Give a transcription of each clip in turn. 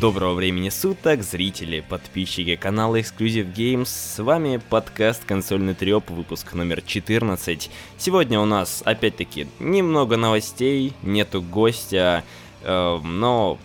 Доброго времени суток, зрители, подписчики канала Exclusive Games. С вами подкаст «Консольный треп», выпуск номер 14. Сегодня у нас, опять-таки, немного новостей, нету гостя, э, но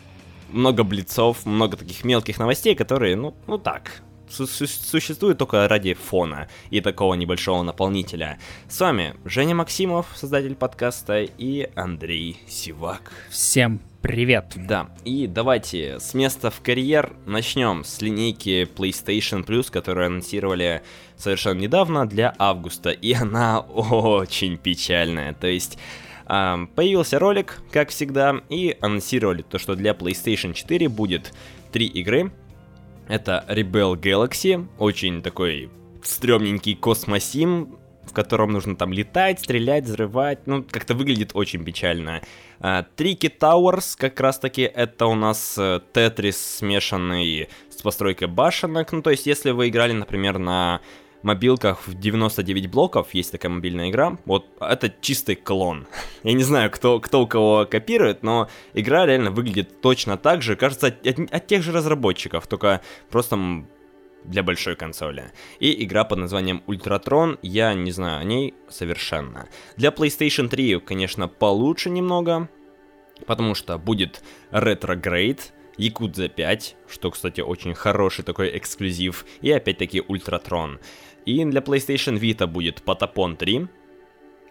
много блицов, много таких мелких новостей, которые, ну, ну так, существует только ради фона и такого небольшого наполнителя. С вами Женя Максимов, создатель подкаста, и Андрей Сивак. Всем Привет! Да, и давайте с места в карьер начнем с линейки PlayStation Plus, которую анонсировали совершенно недавно для августа, и она очень печальная. То есть появился ролик, как всегда, и анонсировали то, что для PlayStation 4 будет три игры. Это Rebel Galaxy, очень такой стрёмненький космосим, в котором нужно там летать, стрелять, взрывать. Ну, как-то выглядит очень печально. Tricky Towers, как раз таки, это у нас Тетрис, э, смешанный с постройкой башенок. Ну, то есть, если вы играли, например, на мобилках в 99 блоков, есть такая мобильная игра, вот это чистый клон. Я не знаю, кто, кто у кого копирует, но игра реально выглядит точно так же, кажется, от, от тех же разработчиков, только просто для большой консоли. И игра под названием Ultratron, я не знаю о ней совершенно. Для PlayStation 3, конечно, получше немного, потому что будет Retrograde, Yakuza 5, что, кстати, очень хороший такой эксклюзив, и опять-таки Ultratron. И для PlayStation Vita будет Patapon 3,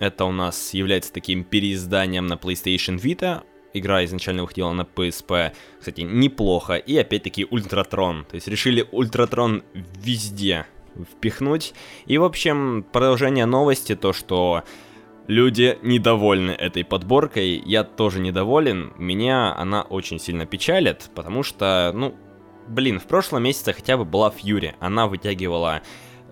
это у нас является таким переизданием на PlayStation Vita, игра изначально выходила на PSP, кстати, неплохо. И опять-таки Ultratron. То есть решили Ultratron везде впихнуть. И, в общем, продолжение новости, то, что люди недовольны этой подборкой. Я тоже недоволен. Меня она очень сильно печалит, потому что, ну, блин, в прошлом месяце хотя бы была Фьюри. Она вытягивала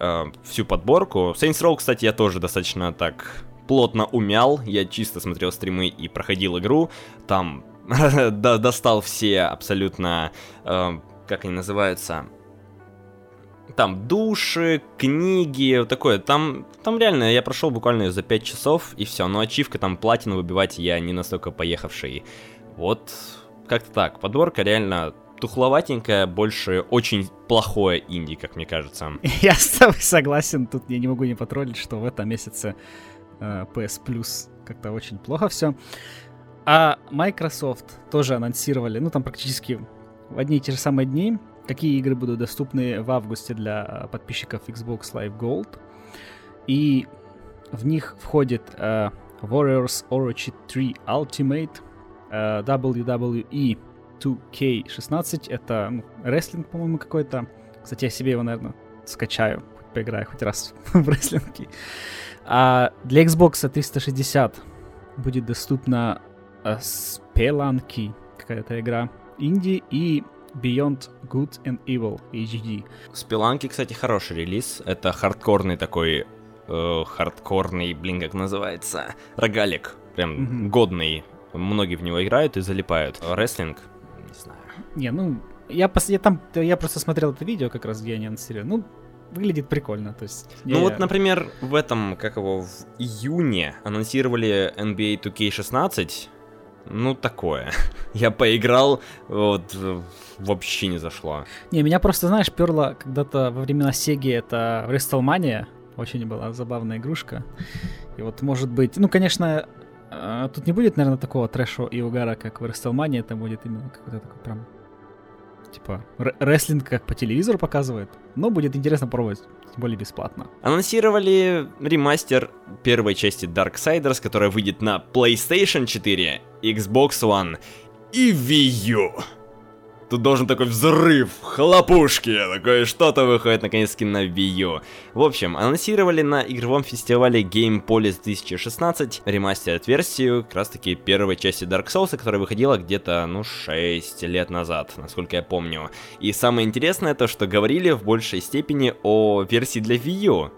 э, всю подборку. Saints Row, кстати, я тоже достаточно так плотно умял, я чисто смотрел стримы и проходил игру, там достал все абсолютно, э, как они называются, там души, книги, такое, там, там реально я прошел буквально за 5 часов и все, но ачивка там платину выбивать я не настолько поехавший. Вот, как-то так, подборка реально тухловатенькая, больше очень плохое инди, как мне кажется. Я с тобой согласен, тут я не могу не потроллить, что в этом месяце Э, PS Plus как-то очень плохо все. А Microsoft тоже анонсировали, ну там практически в одни и те же самые дни, какие игры будут доступны в августе для подписчиков Xbox Live Gold. И в них входит uh, Warriors Orochi 3 Ultimate, uh, WWE 2K16, это ну, рестлинг, по-моему, какой-то. Кстати, я себе его, наверное, скачаю, поиграю хоть раз в рестлинге. А для Xbox 360 будет доступна uh, Spelunky, какая-то игра инди, и Beyond Good and Evil HD. Spelunky, кстати, хороший релиз. Это хардкорный такой, э, хардкорный, блин, как называется, рогалик. Прям mm-hmm. годный. Многие в него играют и залипают. Рестлинг, не ну, я, пос... я там, я просто смотрел это видео как раз, где они анонсировали. Ну, выглядит прикольно. То есть, ну я... вот, например, в этом, как его, в июне анонсировали NBA 2K16. Ну, такое. Я поиграл, вот, вообще не зашло. Не, меня просто, знаешь, перло когда-то во времена Сеги это WrestleMania. Очень была забавная игрушка. И вот, может быть, ну, конечно, э, тут не будет, наверное, такого трэша и угара, как в WrestleMania. Это будет именно какой-то такой прям типа рестлинг как по телевизору показывает. Но будет интересно пробовать, тем более бесплатно. Анонсировали ремастер первой части Darksiders, которая выйдет на PlayStation 4, Xbox One и Wii U. Тут должен такой взрыв, хлопушки, такое что-то выходит наконец-таки на Wii U. В общем, анонсировали на игровом фестивале Gamepolis 2016 ремастерд версию как раз таки первой части Dark Souls, которая выходила где-то, ну, 6 лет назад, насколько я помню. И самое интересное то, что говорили в большей степени о версии для Wii U.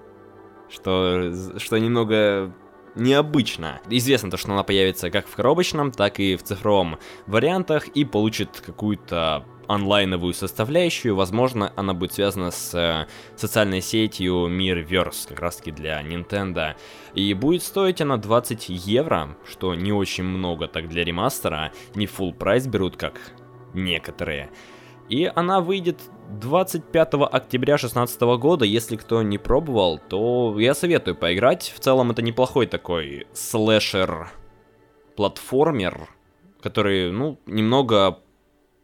Что, что немного необычно. Известно то, что она появится как в коробочном, так и в цифровом вариантах и получит какую-то онлайновую составляющую. Возможно, она будет связана с э, социальной сетью Mirrorverse, как раз таки для Nintendo. И будет стоить она 20 евро, что не очень много так для ремастера. Не full прайс берут, как некоторые. И она выйдет 25 октября 2016 года. Если кто не пробовал, то я советую поиграть. В целом это неплохой такой слэшер платформер, который, ну, немного,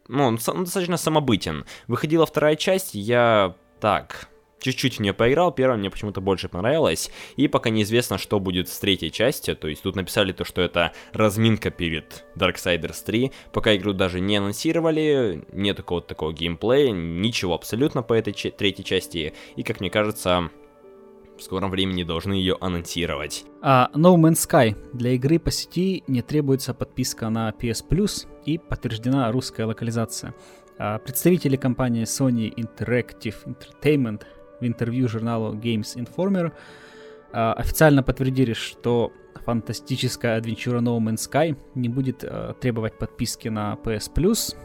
ну, он достаточно самобытен. Выходила вторая часть, я так, чуть-чуть в нее поиграл, первая мне почему-то больше понравилась, и пока неизвестно, что будет с третьей частью, то есть тут написали то, что это разминка перед Darksiders 3, пока игру даже не анонсировали, нет какого-то такого геймплея, ничего абсолютно по этой третьей части, и, как мне кажется, в скором времени должны ее анонсировать. А No Man's Sky. Для игры по сети не требуется подписка на PS Plus и подтверждена русская локализация. А представители компании Sony Interactive Entertainment в интервью журналу Games Informer а, официально подтвердили, что фантастическая адвенчура No Man's Sky не будет а, требовать подписки на PS Plus,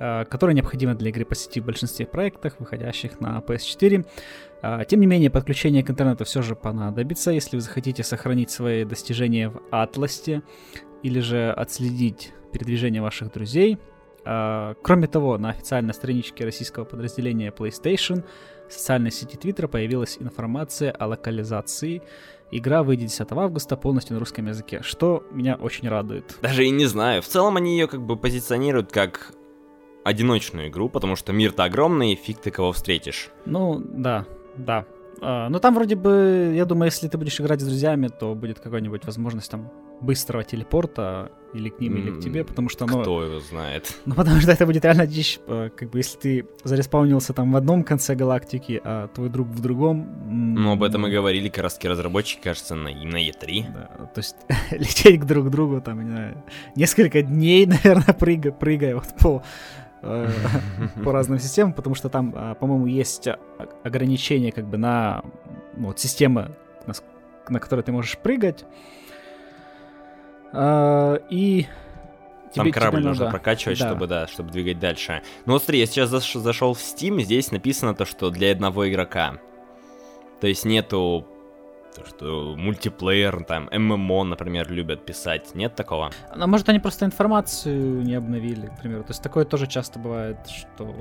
а, которая необходима для игры по сети в большинстве проектов, выходящих на PS4. Тем не менее, подключение к интернету все же понадобится, если вы захотите сохранить свои достижения в Атласте или же отследить передвижение ваших друзей. Кроме того, на официальной страничке российского подразделения PlayStation в социальной сети Twitter появилась информация о локализации. Игра выйдет 10 августа полностью на русском языке, что меня очень радует. Даже и не знаю. В целом они ее как бы позиционируют как одиночную игру, потому что мир-то огромный, фиг ты кого встретишь. Ну, да, да. А, но там вроде бы, я думаю, если ты будешь играть с друзьями, то будет какая-нибудь возможность там быстрого телепорта или к ним, или к тебе, потому что, ну... Кто его знает? Ну, потому что это будет реально дичь, э, как бы, если ты зареспаунился там в одном конце галактики, а твой друг в другом... Ну, об этом и говорили как раз разработчики, кажется, на, на E3. Да, то есть лететь к друг другу, там, не знаю, несколько дней, наверное, прыгая, прыгая вот по э, по разным системам, потому что там, а, по-моему, есть ограничения как бы на вот, системы, на, на которой ты можешь прыгать. А, и Тебе, Там корабль нужно да. прокачивать, да. чтобы, да, чтобы двигать дальше. Ну вот смотри, я сейчас зашел в Steam, здесь написано то, что для одного игрока. То есть нету то, что мультиплеер, там, ММО, например, любят писать. Нет такого? А может, они просто информацию не обновили, к примеру. То есть такое тоже часто бывает, что...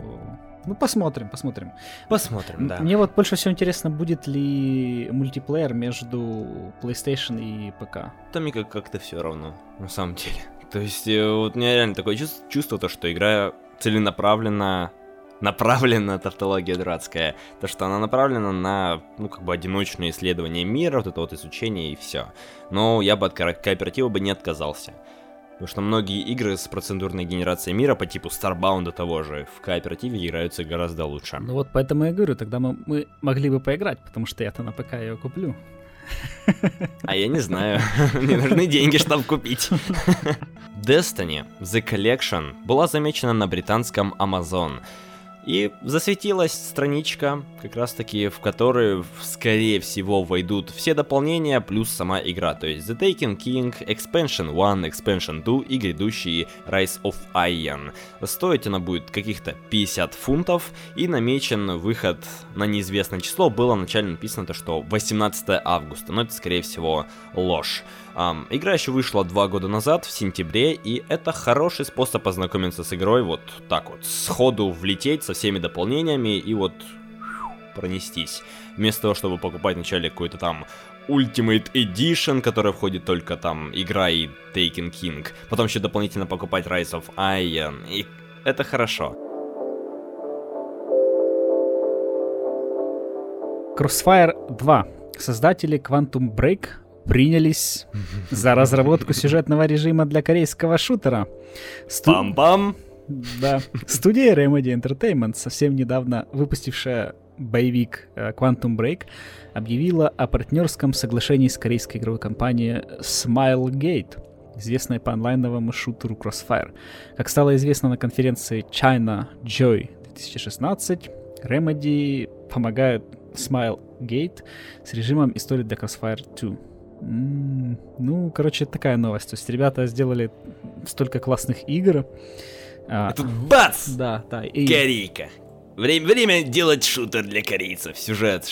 Ну, посмотрим, посмотрим. Посмотрим, да. Мне вот больше всего интересно, будет ли мультиплеер между PlayStation и ПК. Там как-то все равно, на самом деле. То есть, э, вот у меня реально такое чувство, чувство то, что игра целенаправленно направлена тавтология дурацкая, то что она направлена на, ну, как бы одиночное исследование мира, вот это вот изучение и все. Но я бы от кооператива бы не отказался. Потому что многие игры с процедурной генерацией мира по типу Starbound того же в кооперативе играются гораздо лучше. Ну вот поэтому я говорю, тогда мы, мы могли бы поиграть, потому что я-то на ПК ее куплю. А я не знаю. Мне нужны деньги, чтобы купить. Destiny The Collection была замечена на британском Amazon. И засветилась страничка, как раз таки, в которую, скорее всего, войдут все дополнения плюс сама игра, то есть The Taken King, Expansion 1, Expansion 2 и грядущий Rise of Iron. Стоить она будет каких-то 50 фунтов, и намечен выход на неизвестное число, было начально написано то, что 18 августа, но это, скорее всего, ложь. Um, игра еще вышла два года назад, в сентябре, и это хороший способ познакомиться с игрой, вот так вот, сходу влететь со всеми дополнениями и вот пронестись. Вместо того, чтобы покупать вначале какой-то там Ultimate Edition, который входит только там игра и Taken King, потом еще дополнительно покупать Rise of Iron, и это хорошо. Crossfire 2. Создатели Quantum Break принялись за разработку сюжетного режима для корейского шутера. Сту... Пам-пам! Да. Студия Remedy Entertainment, совсем недавно выпустившая боевик э, Quantum Break, объявила о партнерском соглашении с корейской игровой компанией Smilegate, известной по онлайновому шутеру Crossfire. Как стало известно на конференции China Joy 2016, Remedy помогает Smilegate с режимом истории для Crossfire 2. Ну, короче, такая новость. То есть ребята сделали столько классных игр. А, тут бац! Да, да. И... Корейка. Время, время делать шутер для корейцев, сюжет.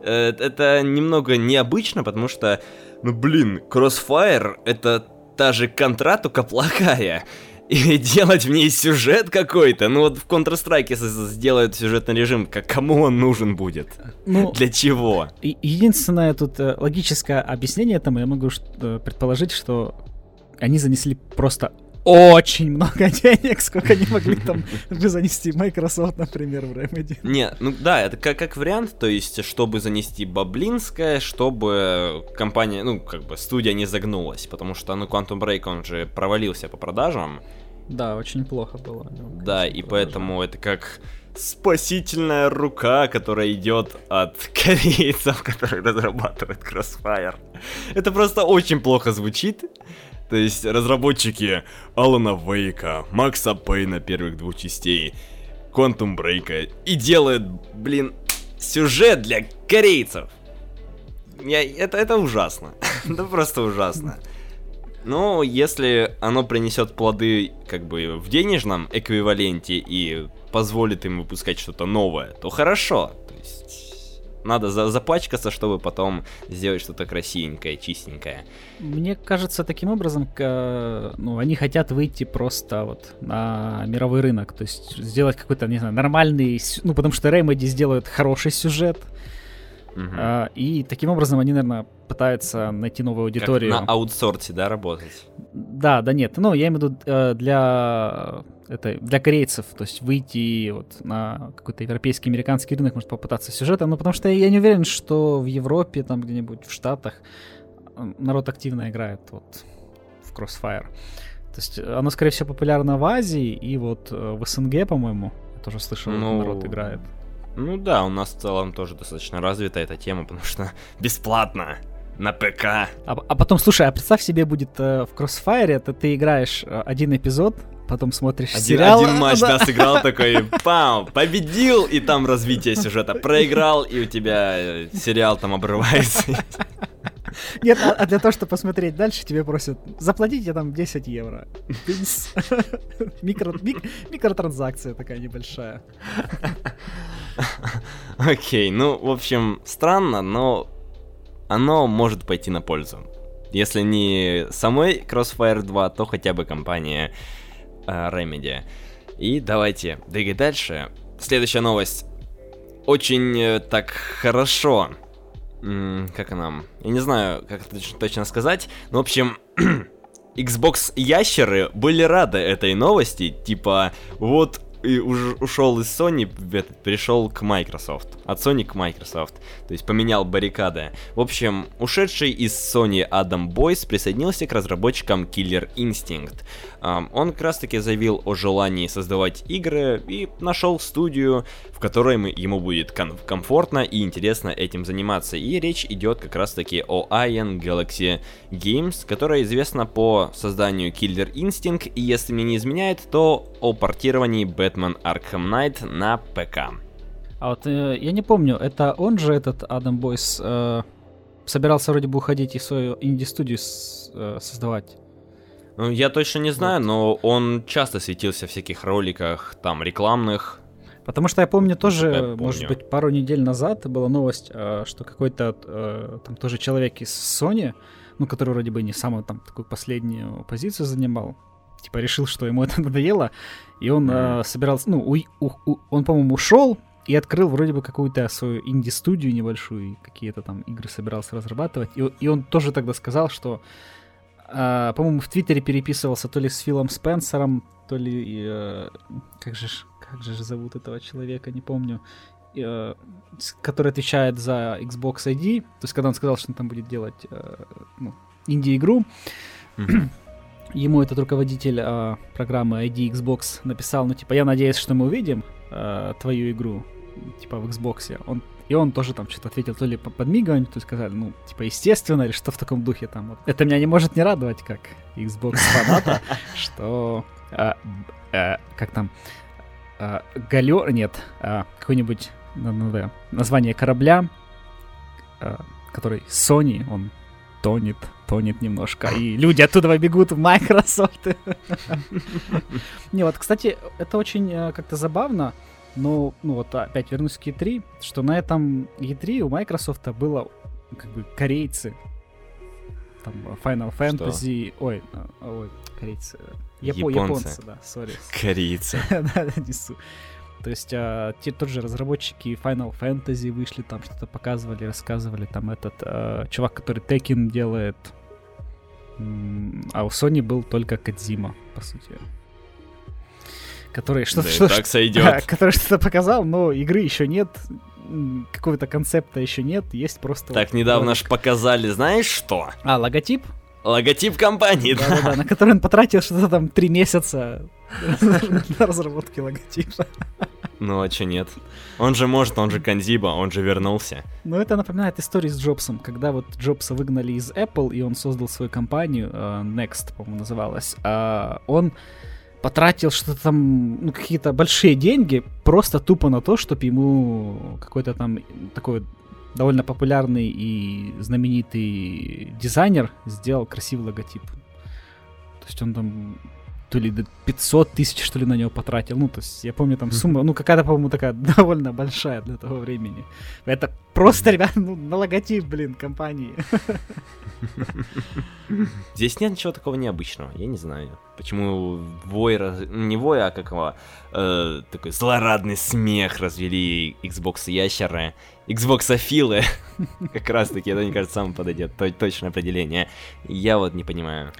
Э, это немного необычно, потому что, ну блин, Crossfire это та же контра, только плохая. И делать в ней сюжет какой-то. Ну вот в Counter-Strike сделают сюжетный режим, как кому он нужен будет? Ну, Для чего? Единственное тут э, логическое объяснение этому, я могу э, предположить, что они занесли просто очень много денег, сколько они могли там занести Microsoft, например, в Remedy. Не, ну да, это как, как вариант, то есть, чтобы занести Баблинское, чтобы компания, ну, как бы студия не загнулась, потому что, ну, Quantum Break, он же провалился по продажам. Да, очень плохо было. Да, и поэтому это как спасительная рука, которая идет от корейцев, которые разрабатывают Crossfire. Это просто очень плохо звучит. То есть разработчики Алана Вейка, Макса Пейна первых двух частей, Quantum Брейка и делают, блин, сюжет для корейцев. Я, это, это ужасно. это просто ужасно. Но если оно принесет плоды как бы в денежном эквиваленте и позволит им выпускать что-то новое, то хорошо. То есть надо за запачкаться, чтобы потом сделать что-то красивенькое, чистенькое. Мне кажется, таким образом, ну, они хотят выйти просто вот на мировой рынок, то есть сделать какой-то, не знаю, нормальный, ну, потому что Remedy сделают хороший сюжет, Угу. И таким образом они, наверное, пытаются найти новую аудиторию. Как на аутсорте, да, работать? Да, да нет. Ну, я имею в виду э, для это для корейцев, то есть выйти вот на какой-то европейский, американский рынок, может попытаться сюжетом, ну потому что я не уверен, что в Европе, там где-нибудь в Штатах народ активно играет вот в Crossfire. То есть оно, скорее всего, популярно в Азии и вот э, в СНГ, по-моему, я тоже слышал, ну, народ играет. Ну да, у нас в целом тоже достаточно развита эта тема, потому что бесплатно на ПК. А, а потом, слушай, а представь себе будет э, в Crossfire, это ты играешь э, один эпизод, потом смотришь один, сериал. Один матч, да, сыграл такой, пам, победил, и там развитие сюжета. Проиграл, и у тебя э, сериал там обрывается. Нет, а, а для того, чтобы посмотреть дальше, тебе просят заплатите там 10 евро. Микро, мик, микротранзакция такая небольшая. Окей, ну, в общем, странно, но оно может пойти на пользу. Если не самой Crossfire 2, то хотя бы компания э, Remedy. И давайте двигать дальше. Следующая новость. Очень э, так хорошо. Как она? Я не знаю, как это точно, сказать. Но, в общем, Xbox ящеры были рады этой новости. Типа, вот и уж ушел из Sony, пришел к Microsoft. От Sony к Microsoft. То есть поменял баррикады. В общем, ушедший из Sony Адам Бойс присоединился к разработчикам Killer Instinct. Он как раз таки заявил о желании создавать игры и нашел студию, в которой ему будет комфортно и интересно этим заниматься. И речь идет как раз таки о Iron Galaxy Games, которая известна по созданию Killer Instinct, и если мне не изменяет, то о портировании Batman Arkham Knight на ПК. А вот э, я не помню, это он же, этот Адам Бойс, э, собирался вроде бы уходить и свою инди-студию э, создавать. Ну, я точно не знаю, вот. но он часто светился в всяких роликах, там, рекламных. Потому что я помню тоже, я помню. может быть, пару недель назад была новость, э, что какой-то э, там тоже человек из Sony, ну, который вроде бы не самую там такую последнюю позицию занимал, типа решил, что ему это надоело, и он mm. э, собирался, ну, у, у, у, он, по-моему, ушел и открыл вроде бы какую-то свою инди-студию небольшую, и какие-то там игры собирался разрабатывать, и, и он тоже тогда сказал, что а, по-моему, в Твиттере переписывался то ли с Филом Спенсером, то ли... Э, как же как же зовут этого человека, не помню. Э, который отвечает за Xbox ID. То есть, когда он сказал, что он там будет делать э, ну, инди-игру, mm-hmm. Ему этот руководитель э, программы ID Xbox написал, ну, типа, я надеюсь, что мы увидим э, твою игру, типа, в Xbox. Он и он тоже там что-то ответил, то ли по подмигиванию, то есть сказали, ну, типа, естественно, или что в таком духе там. Вот. Это меня не может не радовать, как Xbox фаната, что а, а, как там Галер, нет, какой-нибудь название корабля, который Sony, он тонет, тонет немножко, и люди оттуда бегут в Microsoft. Не, вот, кстати, это очень как-то забавно, ну, ну вот опять вернусь к E3, что на этом E3 у Microsoft было как бы корейцы. Там Final Fantasy, что? ой, ой, корейцы. Япо- Японцы. японцы, да, сори. Корейцы. Да, несу. То есть а, те тот же разработчики Final Fantasy вышли, там что-то показывали, рассказывали, там этот а, чувак, который Tekken делает, а у Sony был только Кадзима, по сути. Который что-то Да что, так Да, сойдет. который что-то показал, но игры еще нет, какого-то концепта еще нет, есть просто... Так, вот недавно ролик. ж показали, знаешь что? А, логотип? Логотип компании, да. Да-да-да, на который он потратил что-то там три месяца на разработке логотипа. Ну а чё нет? Он же может, он же Канзиба, он же вернулся. Ну, это напоминает историю с Джобсом, когда вот Джобса выгнали из Apple, и он создал свою компанию, э, Next, по-моему, называлась. А он потратил что-то там, ну, какие-то большие деньги просто тупо на то, чтобы ему какой-то там такой довольно популярный и знаменитый дизайнер сделал красивый логотип. То есть он там то ли до 500 тысяч, что ли, на него потратил. Ну, то есть я помню там сумма, ну, какая-то, по-моему, такая довольно большая для того времени. Это просто, ребят, ну, на логотип, блин, компании. Здесь нет ничего такого необычного, я не знаю. Почему вой, не вой, а как его, э, такой злорадный смех развели Xbox ящеры, Xbox афилы. Как раз таки, это, мне кажется, сам подойдет, то- точное определение. Я вот не понимаю.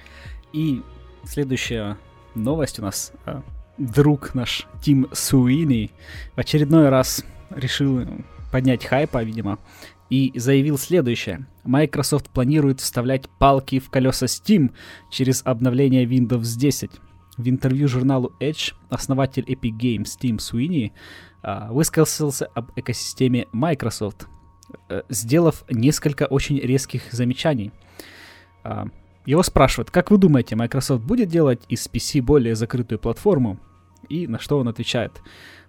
И следующая новость у нас. а, Друг наш Тим Суини в очередной раз решил поднять хайпа, видимо, и заявил следующее. Microsoft планирует вставлять палки в колеса Steam через обновление Windows 10. В интервью журналу Edge основатель Epic Games Тим Суини а, высказался об экосистеме Microsoft, э, сделав несколько очень резких замечаний. Его спрашивают, как вы думаете, Microsoft будет делать из PC более закрытую платформу? И на что он отвечает.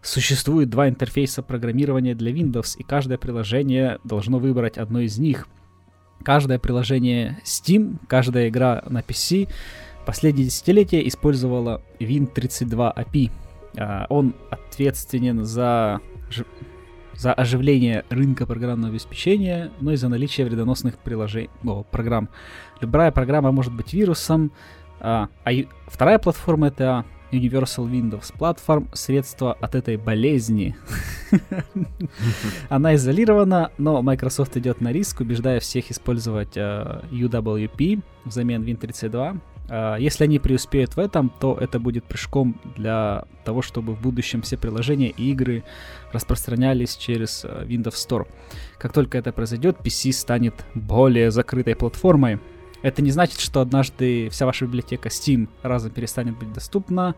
Существует два интерфейса программирования для Windows, и каждое приложение должно выбрать одно из них. Каждое приложение Steam, каждая игра на PC последние десятилетия использовала Win32 API. А, Он ответственен за, за оживление рынка программного обеспечения, но и за наличие вредоносных приложений, о, программ. Любая программа может быть вирусом, а, а вторая платформа это Universal Windows Platform, средство от этой болезни. Она изолирована, но Microsoft идет на риск, убеждая всех использовать э, UWP взамен Win32. А, Если они преуспеют в этом, то это будет прыжком для того, чтобы в будущем все приложения и игры распространялись через э, Windows Store. Как только это произойдет, PC станет более закрытой платформой. Это не значит, что однажды вся ваша библиотека Steam разом перестанет быть доступна.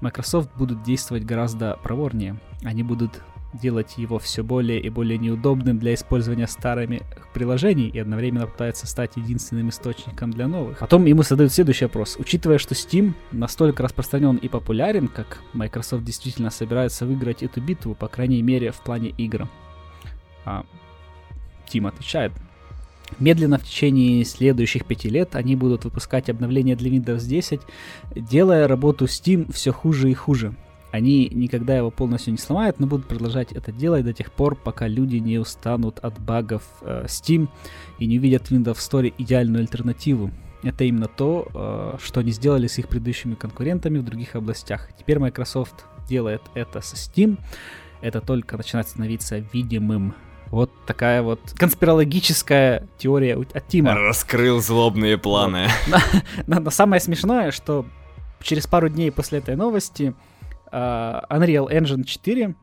Microsoft будут действовать гораздо проворнее. Они будут делать его все более и более неудобным для использования старыми приложений и одновременно пытаются стать единственным источником для новых. Потом ему задают следующий вопрос. Учитывая, что Steam настолько распространен и популярен, как Microsoft действительно собирается выиграть эту битву, по крайней мере в плане игр. А, Тим отвечает. Медленно в течение следующих пяти лет они будут выпускать обновления для Windows 10, делая работу Steam все хуже и хуже. Они никогда его полностью не сломают, но будут продолжать это делать до тех пор, пока люди не устанут от багов э, Steam и не увидят в Windows Store идеальную альтернативу. Это именно то, э, что они сделали с их предыдущими конкурентами в других областях. Теперь Microsoft делает это со Steam. Это только начинает становиться видимым. Вот такая вот конспирологическая теория от Тима. Раскрыл злобные планы. Но, но самое смешное, что через пару дней после этой новости а, Unreal Engine 4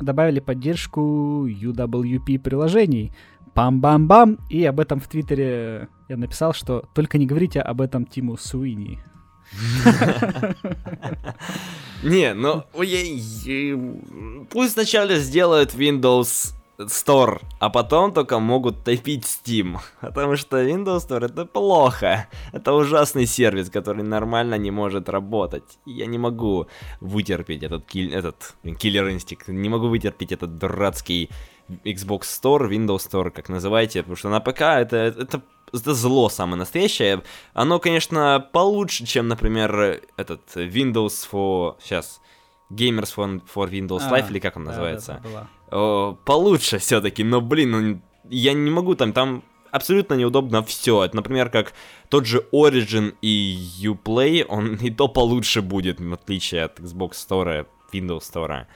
добавили поддержку UWP приложений. Бам-бам-бам. И об этом в Твиттере я написал, что только не говорите об этом Тиму Суини. Не, ну пусть сначала сделают Windows Store, а потом только могут топить Steam. Потому что Windows Store это плохо. Это ужасный сервис, который нормально не может работать. Я не могу вытерпеть этот, этот киллер инстинкт. Не могу вытерпеть этот дурацкий Xbox Store, Windows Store, как называете. Потому что на ПК это, это это зло самое настоящее. Оно, конечно, получше, чем, например, этот Windows for... Сейчас. Gamers for, for Windows А, Live, или как он да, называется? да. О, получше все-таки, но, блин, ну, я не могу там, там абсолютно неудобно все. Это, например, как тот же Origin и Uplay, он и то получше будет, в отличие от Xbox Store, Windows Store.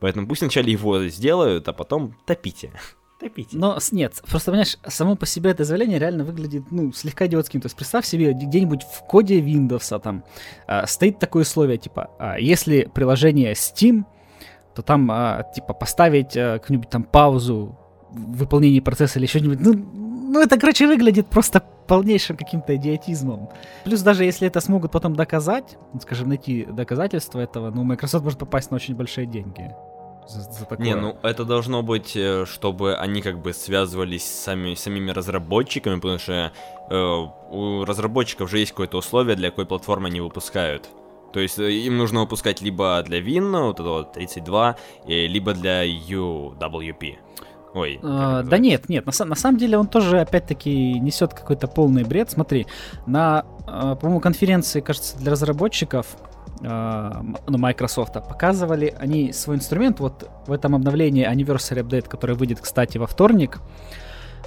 Поэтому пусть вначале его сделают, а потом топите. Топите. Но нет, просто понимаешь, само по себе это заявление реально выглядит, ну, слегка идиотским. То есть представь себе, где-нибудь в коде Windows там а, стоит такое условие, типа, а, если приложение Steam, то там, а, типа, поставить а, какую-нибудь там паузу в выполнении процесса или что-нибудь. Ну, ну, это, короче, выглядит просто полнейшим каким-то идиотизмом. Плюс даже если это смогут потом доказать, ну, скажем, найти доказательства этого, ну, Microsoft может попасть на очень большие деньги за, за такое. Не, ну это должно быть, э, чтобы они как бы связывались с сами, самими разработчиками, потому что э, у разработчиков же есть какое-то условие, для какой платформы они выпускают. То есть э, им нужно выпускать либо для Win, вот этого 32, либо для UWP. Ой. А, да нет, нет, на, на самом деле он тоже опять-таки несет какой-то полный бред. Смотри, на, э, по-моему, конференции, кажется, для разработчиков ну, Microsoft показывали они свой инструмент вот в этом обновлении Anniversary Update, который выйдет, кстати, во вторник.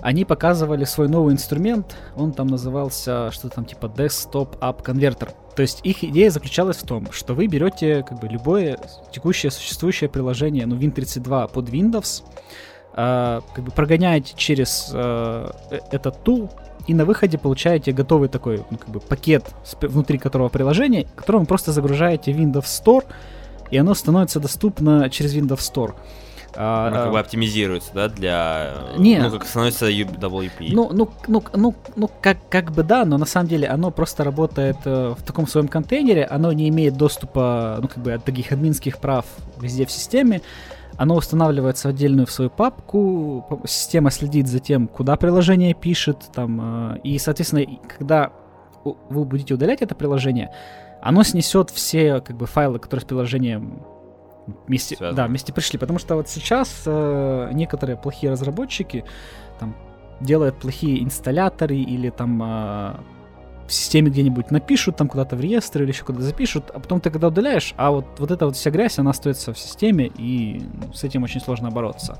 Они показывали свой новый инструмент, он там назывался что-то там типа Desktop App Converter. То есть их идея заключалась в том, что вы берете как бы любое текущее существующее приложение, ну Win32 под Windows, э, как бы прогоняете через э, э этот тул, и на выходе получаете готовый такой ну, как бы пакет внутри которого приложение, которое вы просто загружаете в Windows Store, и оно становится доступно через Windows Store. А, ну, как бы оптимизируется, да, для... Не. Ну, как становится UWP. Ну, ну, ну, ну, ну как, как бы да, но на самом деле оно просто работает э, в таком своем контейнере, оно не имеет доступа, ну, как бы от таких админских прав везде в системе, оно устанавливается отдельную в свою папку, система следит за тем, куда приложение пишет, там, э, и, соответственно, когда вы будете удалять это приложение, оно снесет все как бы файлы, которые с приложением вместе, да, вместе пришли. Потому что вот сейчас э, некоторые плохие разработчики там делают плохие инсталляторы или там э, в системе где-нибудь напишут, там куда-то в реестр или еще куда-то запишут, а потом ты когда удаляешь, а вот, вот эта вот вся грязь, она остается в системе, и с этим очень сложно бороться.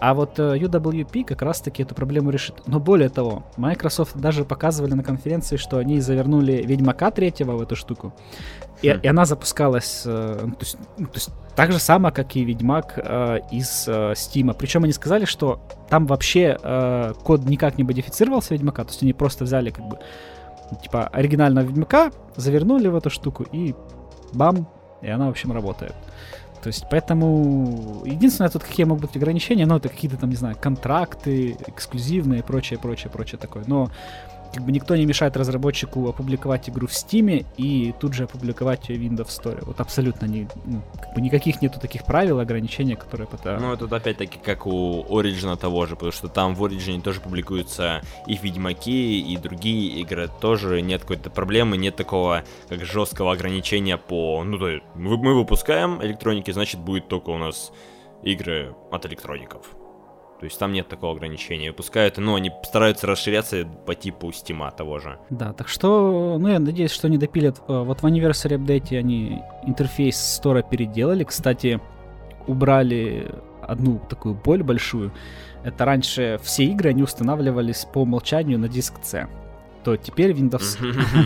А вот э, UWP как раз-таки эту проблему решит. Но более того, Microsoft даже показывали на конференции, что они завернули Ведьмака третьего в эту штуку. И, хм. и она запускалась uh, то, есть, ну, то есть так же само, как и Ведьмак uh, из uh, Steam. Причем они сказали, что там вообще uh, код никак не модифицировался Ведьмака, то есть они просто взяли как бы типа оригинального Ведьмака, завернули в эту штуку и бам, и она, в общем, работает. То есть, поэтому единственное тут какие могут быть ограничения, ну, это какие-то там, не знаю, контракты эксклюзивные и прочее, прочее, прочее такое. Но как бы никто не мешает разработчику опубликовать игру в Steam и тут же опубликовать ее в Windows Store. Вот абсолютно не, ну, как бы никаких нету таких правил, ограничений, которые это... Ну, это опять-таки как у Origin того же, потому что там в Origin тоже публикуются и Ведьмаки, и другие игры. Тоже нет какой-то проблемы, нет такого как жесткого ограничения по... Ну, то есть мы выпускаем электроники, значит будет только у нас игры от электроников. То есть там нет такого ограничения. Выпускают, ну, они стараются расширяться по типу стима того же. Да, так что, ну, я надеюсь, что они допилят. Э, вот в Anniversary Update они интерфейс стора переделали. Кстати, убрали одну такую боль большую. Это раньше все игры, они устанавливались по умолчанию на диск C то теперь Windows...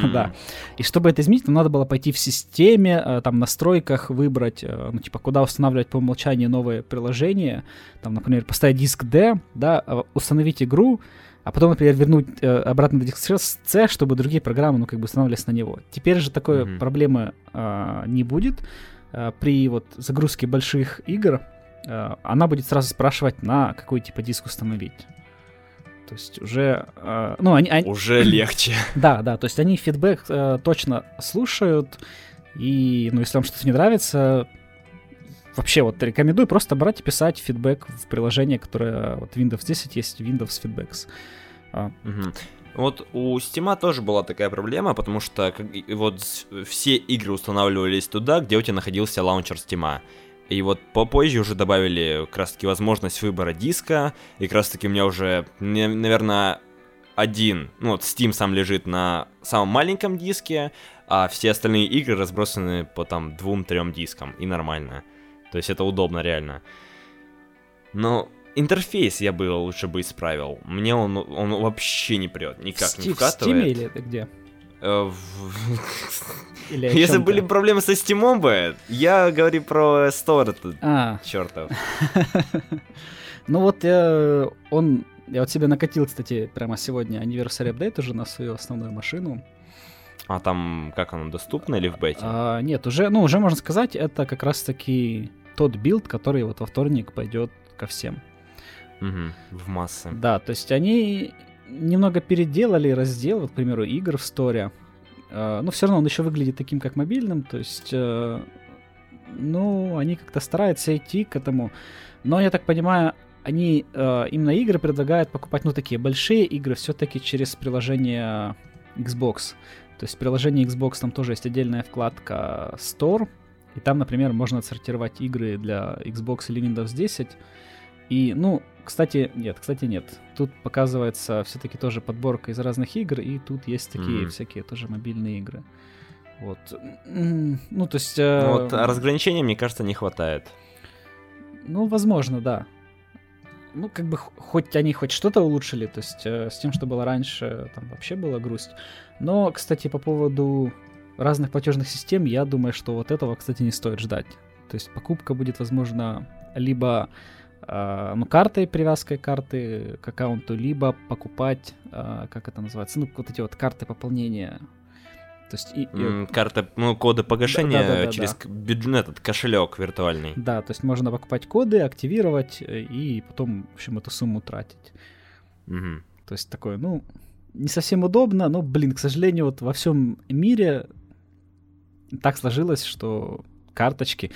да. И чтобы это изменить, нам надо было пойти в системе, э, там, настройках выбрать, э, ну, типа, куда устанавливать по умолчанию новое приложение, там, например, поставить диск D, да, э, установить игру, а потом, например, вернуть э, обратно на диск C, чтобы другие программы, ну, как бы устанавливались на него. Теперь же такой mm-hmm. проблемы э, не будет. Э, при вот загрузке больших игр э, она будет сразу спрашивать, на какой типа диск установить. То есть уже... Э, ну, они, они... Уже легче. Да, да, то есть они фидбэк э, точно слушают, и, ну, если вам что-то не нравится, вообще вот рекомендую просто брать и писать фидбэк в приложение, которое вот Windows 10 есть, Windows Feedbacks. Угу. Вот у Steam тоже была такая проблема, потому что вот все игры устанавливались туда, где у тебя находился лаунчер Steam. И вот попозже уже добавили как раз таки возможность выбора диска. И как раз таки у меня уже, наверное, один, ну вот Steam сам лежит на самом маленьком диске, а все остальные игры разбросаны по там двум-трем дискам. И нормально. То есть это удобно реально. Но интерфейс я бы лучше бы исправил. Мне он, он вообще не прет, никак в не вкатывает. В Steam или это где? Э, Если были проблемы со Steam бы, я говорю про Store а. чертов. ну вот я, он, я вот себе накатил, кстати, прямо сегодня Anniversary Update уже на свою основную машину. А там как оно доступно или в бете? А, нет, уже, ну уже можно сказать, это как раз таки тот билд, который вот во вторник пойдет ко всем. Угу, в массы. Да, то есть они немного переделали раздел, вот, к примеру, игр в сторе. Э, но все равно он еще выглядит таким, как мобильным, то есть, э, ну, они как-то стараются идти к этому. Но, я так понимаю, они э, именно игры предлагают покупать, ну, такие большие игры все-таки через приложение Xbox. То есть в приложении Xbox там тоже есть отдельная вкладка Store, и там, например, можно отсортировать игры для Xbox или Windows 10. И, ну, кстати, нет, кстати, нет. Тут показывается все-таки тоже подборка из разных игр, и тут есть такие mm-hmm. всякие тоже мобильные игры. Вот. Ну, то есть... Э... Ну, вот разграничения, мне кажется, не хватает. Ну, возможно, да. Ну, как бы хоть они хоть что-то улучшили, то есть э, с тем, что было раньше, там вообще была грусть. Но, кстати, по поводу разных платежных систем, я думаю, что вот этого, кстати, не стоит ждать. То есть покупка будет, возможно, либо а, ну, картой, привязкой карты к аккаунту, либо покупать, а, как это называется, ну, вот эти вот карты пополнения. То есть и, и... карта, ну, коды погашения да, да, да, через да. бюджет, этот кошелек виртуальный. Да, то есть можно покупать коды, активировать э, и потом, в общем, эту сумму тратить. Угу. То есть такое, ну, не совсем удобно, но, блин, к сожалению, вот во всем мире так сложилось, что карточки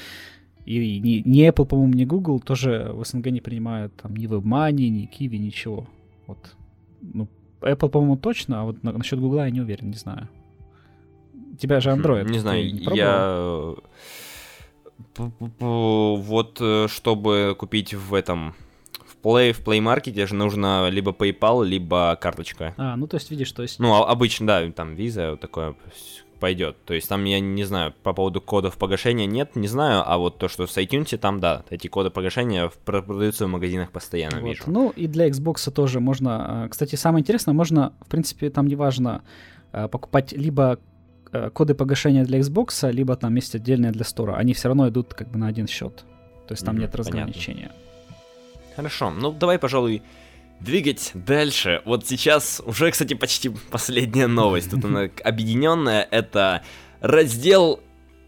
и ни, ни Apple, по-моему, ни Google тоже в СНГ не принимают там ни WebMoney, ни Kiwi, ничего. Вот. Ну, Apple, по-моему, точно, а вот на, насчет Google я не уверен, не знаю. У тебя же Android. Не знаю, не я... Вот э, чтобы купить в этом в Play, в Play Market же нужно либо PayPal, либо карточка. А, ну то есть видишь, то есть... Ну, а, обычно, да, там вот такое пойдет. То есть там, я не знаю, по поводу кодов погашения нет, не знаю, а вот то, что с iTunes, там, да, эти коды погашения продаются в магазинах постоянно, вот. вижу. Ну, и для Xbox тоже можно, а, кстати, самое интересное, можно, в принципе, там неважно, а, покупать либо а, коды погашения для Xbox, либо там есть отдельные для Store. Они все равно идут как бы на один счет. То есть там mm-hmm, нет разграничения. Понятно. Хорошо, ну давай, пожалуй, двигать дальше. Вот сейчас уже, кстати, почти последняя новость. Тут она объединенная. Это раздел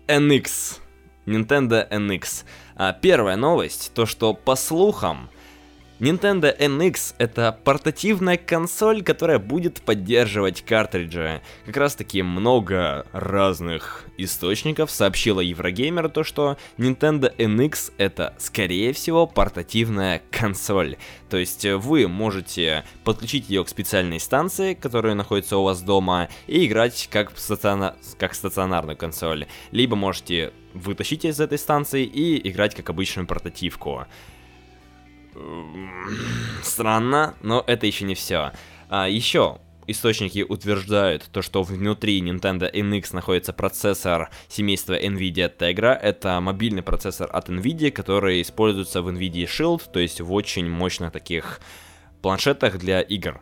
NX. Nintendo NX. А первая новость, то что по слухам Nintendo NX это портативная консоль, которая будет поддерживать картриджи. Как раз таки много разных источников сообщила Еврогеймер то, что Nintendo NX это скорее всего портативная консоль. То есть вы можете подключить ее к специальной станции, которая находится у вас дома, и играть как, стациона... как стационарную консоль. Либо можете вытащить из этой станции и играть как обычную портативку. Странно, но это еще не все. А, еще источники утверждают то, что внутри Nintendo NX находится процессор семейства NVIDIA Tegra. Это мобильный процессор от NVIDIA, который используется в NVIDIA Shield, то есть в очень мощных таких планшетах для игр.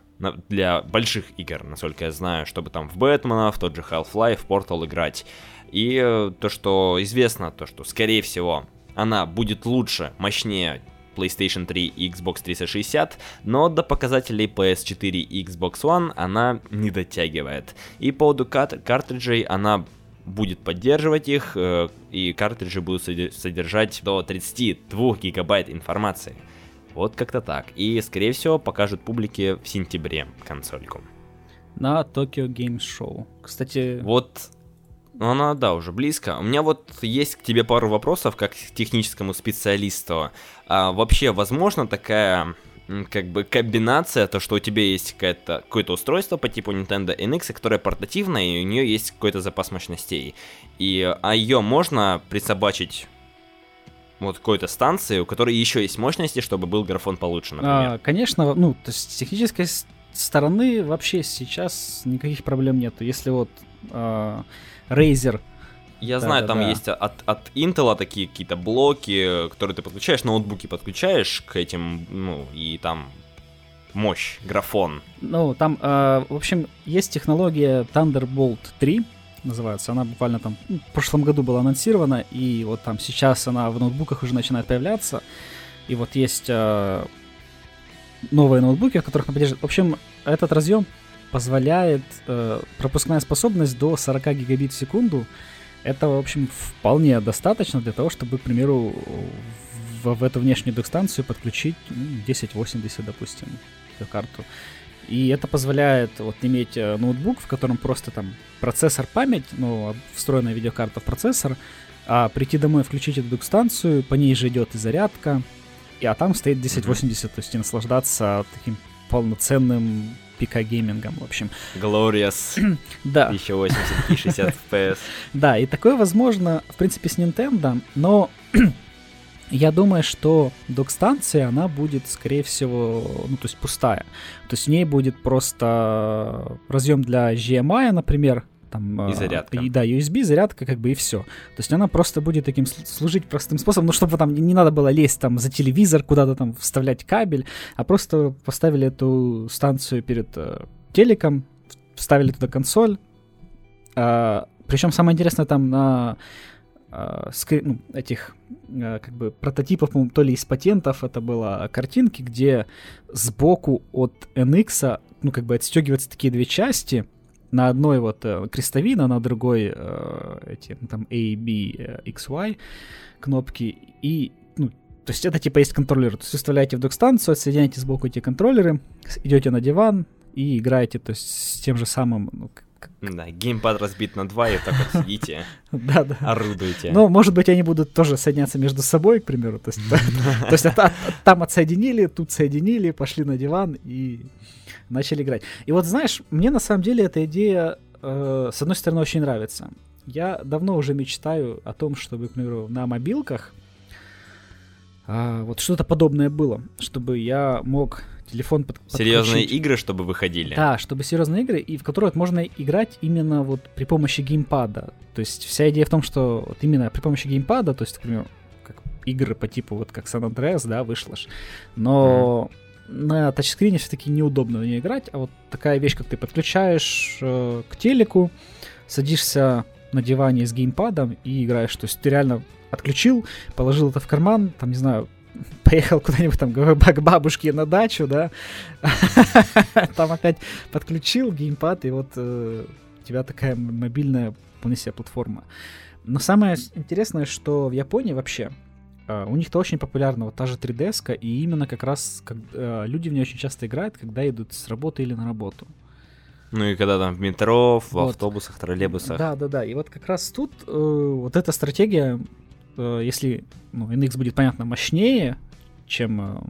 Для больших игр, насколько я знаю, чтобы там в Бэтмена, в тот же Half-Life, Portal играть. И э, то, что известно, то, что, скорее всего, она будет лучше, мощнее PlayStation 3 и Xbox 360, но до показателей PS4 и Xbox One она не дотягивает. И по поводу кар- картриджей она будет поддерживать их, э, и картриджи будут содержать до 32 гигабайт информации. Вот как-то так. И, скорее всего, покажут публике в сентябре консольку. На Tokyo Games Show. Кстати... Вот ну, она, да, уже близко. У меня вот есть к тебе пару вопросов, как к техническому специалисту. А вообще, возможно такая как бы комбинация, то, что у тебя есть какое-то какое устройство по типу Nintendo NX, которое портативное, и у нее есть какой-то запас мощностей. И, а ее можно присобачить вот какой-то станции, у которой еще есть мощности, чтобы был графон получше, например. А, конечно, ну, то есть с технической стороны вообще сейчас никаких проблем нету. Если вот а, Razer Я Да, знаю, да, там да. есть от, от Intel такие какие-то блоки, которые ты подключаешь, ноутбуки подключаешь к этим, ну, и там мощь, графон. Ну, там, э, в общем, есть технология Thunderbolt 3, называется. Она буквально там ну, в прошлом году была анонсирована, и вот там сейчас она в ноутбуках уже начинает появляться. И вот есть э, новые ноутбуки, в которых она поддерживает. В общем, этот разъем позволяет э, пропускная способность до 40 гигабит в секунду. Это, в общем, вполне достаточно для того, чтобы, к примеру, в, в эту внешнюю док-станцию подключить ну, 1080, допустим, карту. И это позволяет вот иметь э, ноутбук, в котором просто там процессор память, ну, встроенная видеокарта в процессор, а прийти домой, включить эту док-станцию, по ней же идет и зарядка, и, а там стоит 1080, то есть и наслаждаться таким полноценным ПК-геймингом, в общем. Glorious Да, 1080 и 60 FPS. да, и такое возможно, в принципе, с Nintendo, но я думаю, что док-станция, она будет, скорее всего, ну, то есть пустая. То есть в ней будет просто разъем для HDMI, например, там, И э, зарядка. И, да, USB, зарядка, как бы и все. То есть она просто будет таким сл- служить простым способом, ну, чтобы там не, надо было лезть там за телевизор, куда-то там вставлять кабель, а просто поставили эту станцию перед э, телеком, вставили туда консоль. причем самое интересное там на а, скри- ну, этих а, как бы прототипов, по-моему, то ли из патентов это было картинки, где сбоку от NX, ну, как бы отстегиваются такие две части, на одной вот э, крестовина, на другой э, эти, там, A, B, э, X, Y кнопки, и, ну, то есть это типа есть контроллер, то есть вы вставляете в док-станцию, отсоединяете сбоку эти контроллеры, идете на диван и играете, то есть с тем же самым, ну, Да, геймпад разбит на два, и так вот сидите, орудуете. Ну, может быть, они будут тоже соединяться между собой, к примеру. То есть, от- от- там отсоединили, тут соединили, пошли на диван и начали играть. И вот знаешь, мне на самом деле эта идея, э, с одной стороны, очень нравится. Я давно уже мечтаю о том, чтобы, к примеру, на мобилках а, вот что-то подобное было, чтобы я мог телефон под, Серьезные подключить. игры, чтобы выходили. Да, чтобы серьезные игры, и в которые вот можно играть именно вот при помощи геймпада. То есть вся идея в том, что вот именно при помощи геймпада, то есть, например, как игры по типу вот как San Andreas, да, вышло ж. Но на тачскрине все-таки неудобно в нее играть, а вот такая вещь, как ты подключаешь э, к телеку, садишься на диване с геймпадом и играешь. То есть ты реально отключил, положил это в карман, там, не знаю, поехал куда-нибудь там к бабушке на дачу, да, там опять подключил геймпад, и вот э, у тебя такая мобильная вполне себе платформа. Но самое интересное, что в Японии вообще у них-то очень популярна вот та же 3DS, и именно как раз как, э, люди в нее очень часто играют, когда идут с работы или на работу. Ну и когда там в метро, в Вот. автобусах, троллейбусах. Да, да, да. И вот как раз тут э, вот эта стратегия, э, если ну, NX будет, понятно, мощнее, чем... э,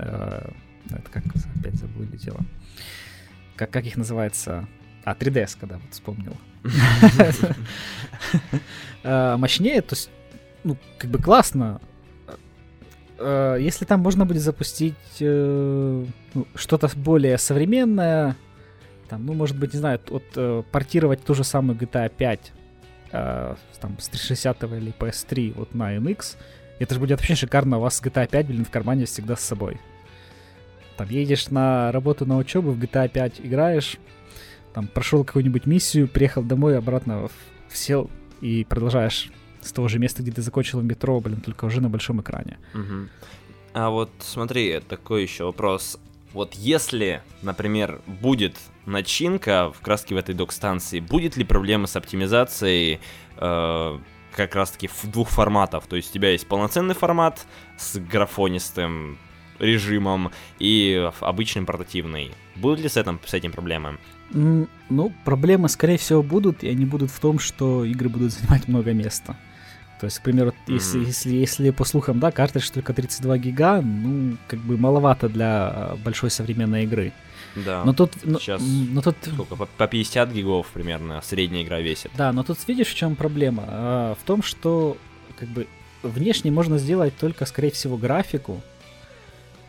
э, это как опять забыл вылетело. Как, как их называется? А, 3DS, когда вот вспомнил. Э, Мощнее, то есть, ну, как бы классно. Э, Если там можно будет запустить э, ну, что-то более современное, там, ну, может быть, не знаю, вот э, портировать ту же самую GTA 5 э, там, с 360 или PS3 вот на NX, это же будет вообще шикарно, у вас GTA 5, блин, в кармане всегда с собой. Там едешь на работу, на учебу, в GTA 5 играешь, там прошел какую-нибудь миссию, приехал домой, обратно сел и продолжаешь с того же места, где ты закончил в метро, блин, только уже на большом экране. Мгм. А вот смотри, такой еще вопрос. Вот если, например, будет начинка в краске в этой док-станции, будет ли проблема с оптимизацией э, как раз-таки в двух форматов? То есть у тебя есть полноценный формат с графонистым режимом и обычный портативный. Будут ли с этим, с этим проблемы? Ну, проблемы, скорее всего, будут, и они будут в том, что игры будут занимать много места. То есть, к примеру, если, Мгм. если, если по слухам, да, картридж только 32 гига, ну, как бы маловато для э, большой современной игры. Да. Но тут... но- сейчас но тут Сколько? По, по 50 гигов примерно средняя игра весит. Да, но тут видишь, в чем проблема? А, в том, что как бы внешне можно сделать только, скорее всего, графику,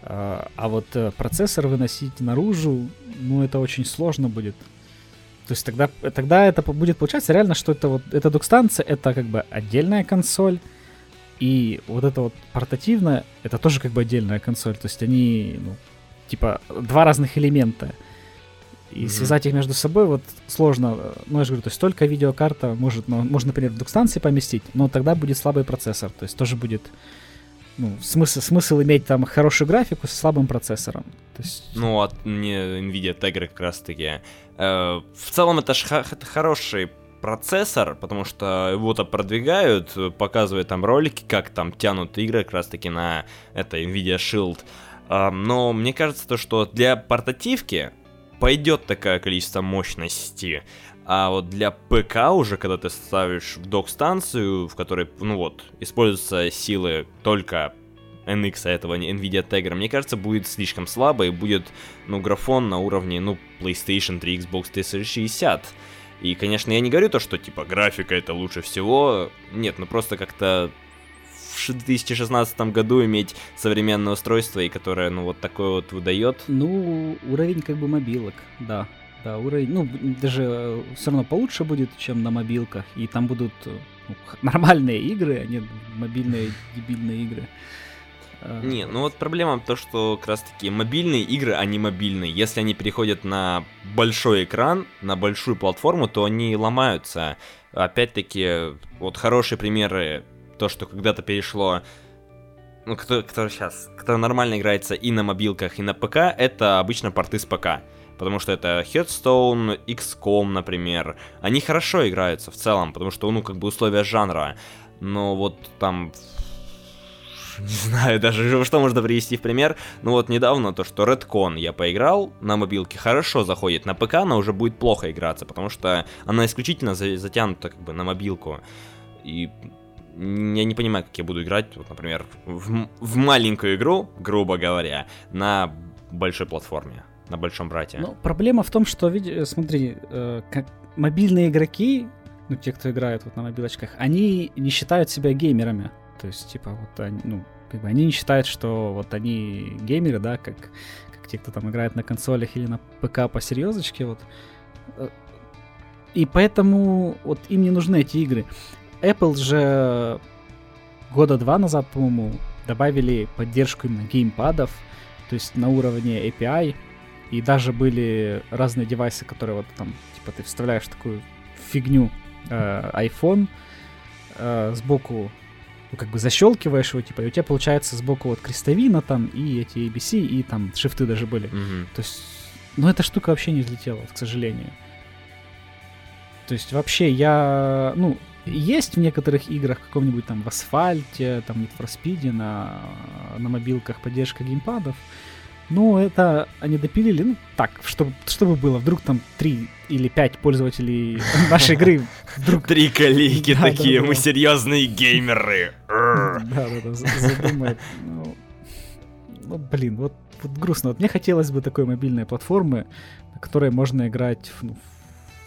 а, а вот э, процессор выносить наружу, ну, это очень сложно будет. То есть тогда, тогда это будет получаться реально, что это вот эта док-станция это как бы отдельная консоль, и вот это вот портативная, это тоже как бы отдельная консоль. То есть они, ну, типа, два разных элемента. И mm-hmm. связать их между собой вот сложно. Ну, я же говорю, то есть только видеокарта может, ну, можно, например, в док-станции поместить, но тогда будет слабый процессор. То есть тоже будет ну, смысл, смысл иметь там хорошую графику с слабым процессором. То есть... Ну, от мне NVIDIA Tegra как раз таки. Э, в целом это ж это хороший процессор, потому что его-то продвигают, показывают там ролики, как там тянут игры как раз таки на это NVIDIA Shield. Э, но мне кажется, то, что для портативки пойдет такое количество мощности. А вот для ПК уже, когда ты ставишь в док-станцию, в которой, ну вот, используются силы только NX, а этого NVIDIA Tegra, мне кажется, будет слишком слабо и будет, ну, графон на уровне, ну, PlayStation 3, Xbox 360. И, конечно, я не говорю то, что, типа, графика это лучше всего. Нет, ну просто как-то в 2016 году иметь современное устройство, и которое, ну, вот такое вот выдает. Ну, уровень как бы мобилок, да. Да, уровень, ну, даже э, все равно получше будет, чем на мобилках, и там будут э, ну, нормальные игры, а не мобильные дебильные игры. А. Не, ну вот проблема то, что как раз таки мобильные игры, они мобильные. Если они переходят на большой экран, на большую платформу, то они ломаются. Опять-таки, вот хорошие примеры, то, что когда-то перешло ну, кто, кто сейчас, кто нормально играется и на мобилках, и на ПК, это обычно порты с ПК потому что это Hearthstone, XCOM, например. Они хорошо играются в целом, потому что, ну, как бы условия жанра. Но вот там не знаю даже, что можно привести в пример. Ну вот недавно то, что Redcon я поиграл на мобилке, хорошо заходит. На ПК она уже будет плохо играться, потому что она исключительно затянута как бы на мобилку. И я не понимаю, как я буду играть, вот, например, в, в маленькую игру, грубо говоря, на большой платформе на большом брате. Ну, проблема в том, что, види, смотри, э, как мобильные игроки, ну, те, кто играют вот на мобилочках, они не считают себя геймерами. То есть, типа, вот они, ну, как бы они не считают, что вот они геймеры, да, как, как те, кто там играет на консолях или на ПК по серьезочке, вот. Э, и поэтому вот им не нужны эти игры. Apple же года два назад, по-моему, добавили поддержку именно геймпадов, то есть на уровне API, и даже были разные девайсы, которые вот там, типа, ты вставляешь такую фигню э, iPhone, э, сбоку ну, как бы защелкиваешь его, типа, и у тебя получается сбоку вот крестовина там, и эти ABC, и там шифты даже были. Mm-hmm. То есть, ну, эта штука вообще не взлетела, к сожалению. То есть, вообще, я, ну, есть в некоторых играх, в каком-нибудь там в асфальте, там, Need for Speed, на, на мобилках поддержка геймпадов, ну, это они допилили, ну, так, чтобы, чтобы было. Вдруг там три или пять пользователей нашей игры вдруг... Три коллеги такие, мы серьезные геймеры. Да-да-да, задумает. Ну, ну, блин, вот, вот грустно. Вот мне хотелось бы такой мобильной платформы, на которой можно играть в, ну,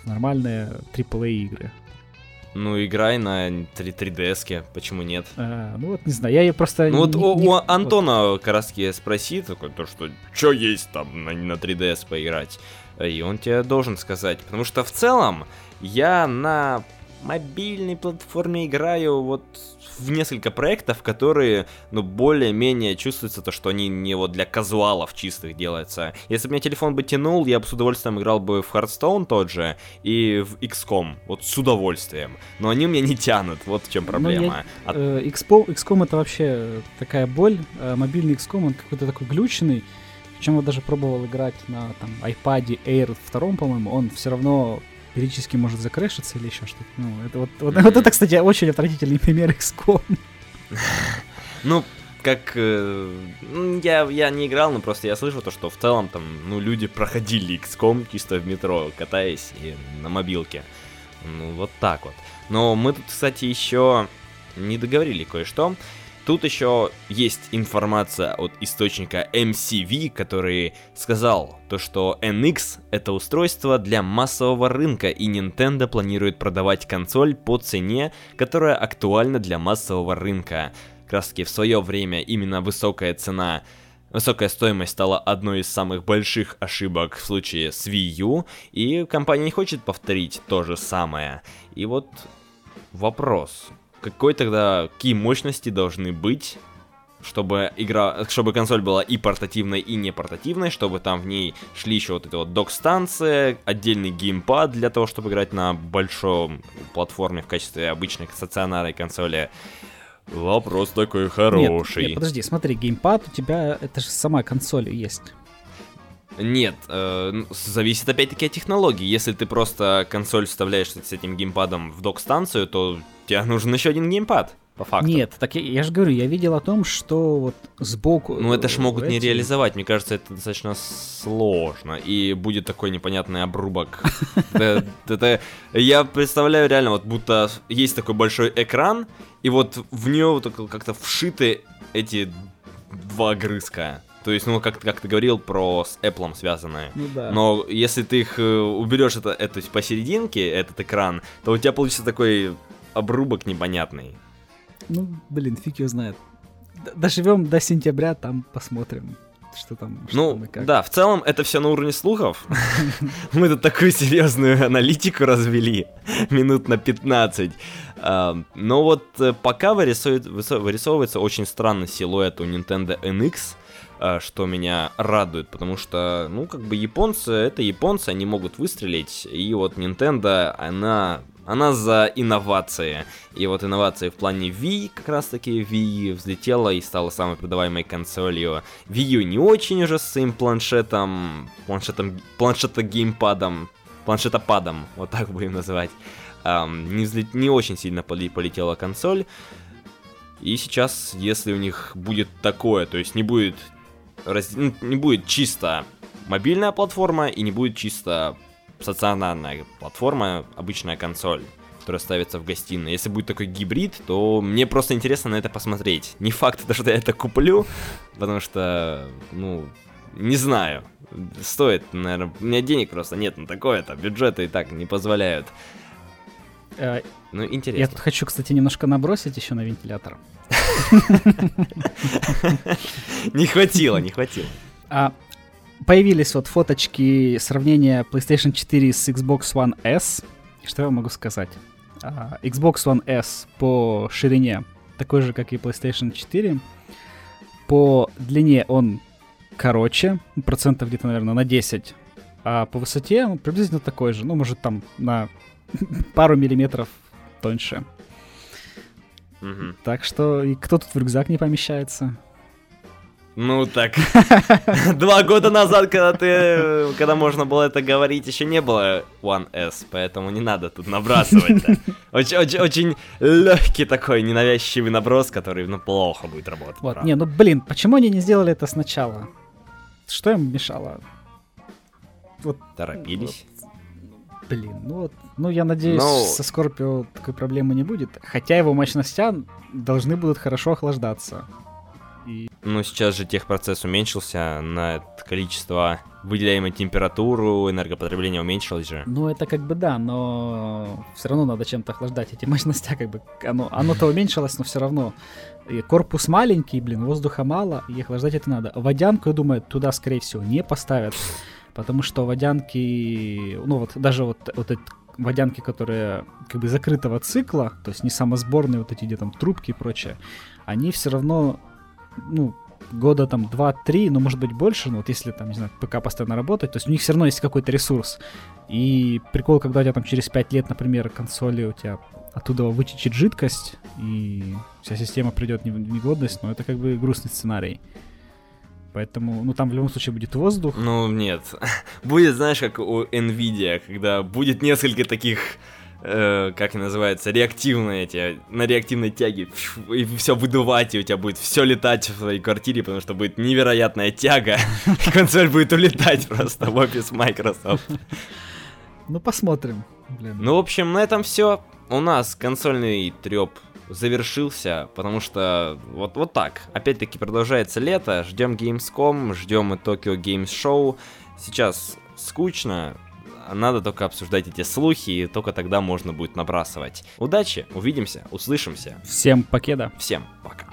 в нормальные AAA игры. Ну, играй на 3 3DS, почему нет? А, ну вот, не знаю, я ее просто... Ну вот у, у Антона вот. Караски спроси, такой, то, что, что есть там на, на 3DS поиграть? И он тебе должен сказать, потому что в целом я на мобильной платформе играю вот в несколько проектов, которые, ну, более-менее чувствуется то, что они не вот для казуалов чистых делаются. Если бы меня телефон бы тянул, я бы с удовольствием играл бы в Hearthstone тот же и в XCOM, вот с удовольствием. Но они меня не тянут, вот в чем ну, проблема. Я, От... э, XCOM, XCOM это вообще такая боль, э, мобильный XCOM, он какой-то такой глюченный, причем я даже пробовал играть на там iPad Air 2, по-моему, он все равно периодически может закрэшиться или еще что-то. Ну, это вот, вот, вот это, кстати, очень отвратительный пример XCOM. Ну, как э, я, я не играл, но просто я слышал то, что в целом там, ну, люди проходили XCOM чисто в метро, катаясь и на мобилке. Ну, вот так вот. Но мы тут, кстати, еще не договорили кое-что. Тут еще есть информация от источника MCV, который сказал то, что NX это устройство для массового рынка и Nintendo планирует продавать консоль по цене, которая актуальна для массового рынка. Таки в свое время именно высокая цена Высокая стоимость стала одной из самых больших ошибок в случае с Wii U, и компания не хочет повторить то же самое. И вот вопрос, какой тогда, какие мощности должны быть чтобы игра, чтобы консоль была и портативной, и не портативной, чтобы там в ней шли еще вот эта вот док-станция, отдельный геймпад для того, чтобы играть на большом платформе в качестве обычной стационарной консоли. Вопрос такой хороший. Нет, нет, подожди, смотри, геймпад у тебя, это же сама консоль есть. Нет, э, зависит опять-таки от технологии. Если ты просто консоль вставляешь с этим геймпадом в док-станцию, то тебе нужен еще один геймпад по факту. Нет, так я, я же говорю, я видел о том, что вот сбоку... Ну это ж могут эти... не реализовать, мне кажется, это достаточно сложно, и будет такой непонятный обрубок. Это, я представляю реально, вот будто есть такой большой экран, и вот в него как-то вшиты эти два огрызка. То есть, ну, как, как ты говорил про с Apple связанные. Ну, да. Но если ты их э, уберешь это, это посерединке, этот экран, то у тебя получится такой обрубок непонятный. Ну, блин, фиг его знает. Доживем до сентября, там посмотрим, что там. Что ну, там и как. да, в целом это все на уровне слухов. Мы тут такую серьезную аналитику развели, минут на 15. Но вот э, пока вырисовывается очень странный силуэт у Nintendo NX, э, что меня радует, потому что, ну, как бы японцы, это японцы, они могут выстрелить, и вот Nintendo, она она за инновации. И вот инновации в плане Wii, как раз таки Wii взлетела и стала самой продаваемой консолью. Wii U не очень уже с своим планшетом, планшетом, планшета-геймпадом, планшетопадом, вот так будем называть. Um, не, взлет... не очень сильно полетела консоль. И сейчас, если у них будет такое, то есть не будет, раз... Ну, не будет чисто мобильная платформа и не будет чисто стационарная платформа, обычная консоль которая ставится в гостиной. Если будет такой гибрид, то мне просто интересно на это посмотреть. Не факт, что я это куплю, потому что, ну, не знаю. Стоит, наверное, у меня денег просто нет на такое-то, бюджеты и так не позволяют. А, ну, интересно. Я тут хочу, кстати, немножко набросить еще на вентилятор. Не хватило, не хватило. А появились вот фоточки сравнения PlayStation 4 с Xbox One S. Что я могу сказать? Uh, Xbox One S по ширине такой же, как и PlayStation 4. По длине он короче, процентов где-то, наверное, на 10. А по высоте он приблизительно такой же. Ну, может, там на пару миллиметров тоньше. Mm-hmm. Так что и кто тут в рюкзак не помещается? Ну так, два года назад, когда ты, когда можно было это говорить, еще не было One S, поэтому не надо тут набрасывать. Очень, очень, очень легкий такой ненавязчивый наброс, который, ну, плохо будет работать. Вот, правда. не, ну, блин, почему они не сделали это сначала? Что им мешало? Вот, Торопились. Вот, блин, ну вот, ну я надеюсь, Но... Ну, со Скорпио такой проблемы не будет. Хотя его мощности должны будут хорошо охлаждаться. Ну, сейчас же техпроцесс уменьшился на количество выделяемой температуру, энергопотребление уменьшилось же. Ну, это как бы да, но все равно надо чем-то охлаждать эти мощности, как бы оно, оно-то уменьшилось, но все равно. И корпус маленький, блин, воздуха мало, и охлаждать это надо. Водянку, я думаю, туда, скорее всего, не поставят, потому что водянки, ну вот даже вот, вот эти водянки, которые как бы закрытого цикла, то есть не самосборные вот эти где там трубки и прочее, они все равно ну, года там 2-3, ну, может быть, больше, ну, вот если там, не знаю, ПК постоянно работать, то есть у них все равно есть какой-то ресурс. И прикол, когда у тебя там через 5 лет, например, консоли у тебя оттуда вытечет жидкость, и вся система придет в негодность, но это как бы грустный сценарий. Поэтому, ну, там в любом случае будет воздух. Ну, нет. Будет, знаешь, как у Nvidia, когда будет несколько таких э, как называется, реактивные эти, на реактивной тяге, и все выдувать, и у тебя будет все летать в твоей квартире, потому что будет невероятная тяга, и консоль будет улетать просто в офис Microsoft. Ну, посмотрим. Блин. Ну, в общем, на этом все. У нас консольный треп завершился, потому что вот, вот так. Опять-таки продолжается лето, ждем Gamescom, ждем и Tokyo Games Show. Сейчас скучно, надо только обсуждать эти слухи, и только тогда можно будет набрасывать. Удачи, увидимся, услышимся. Всем покеда. Всем пока.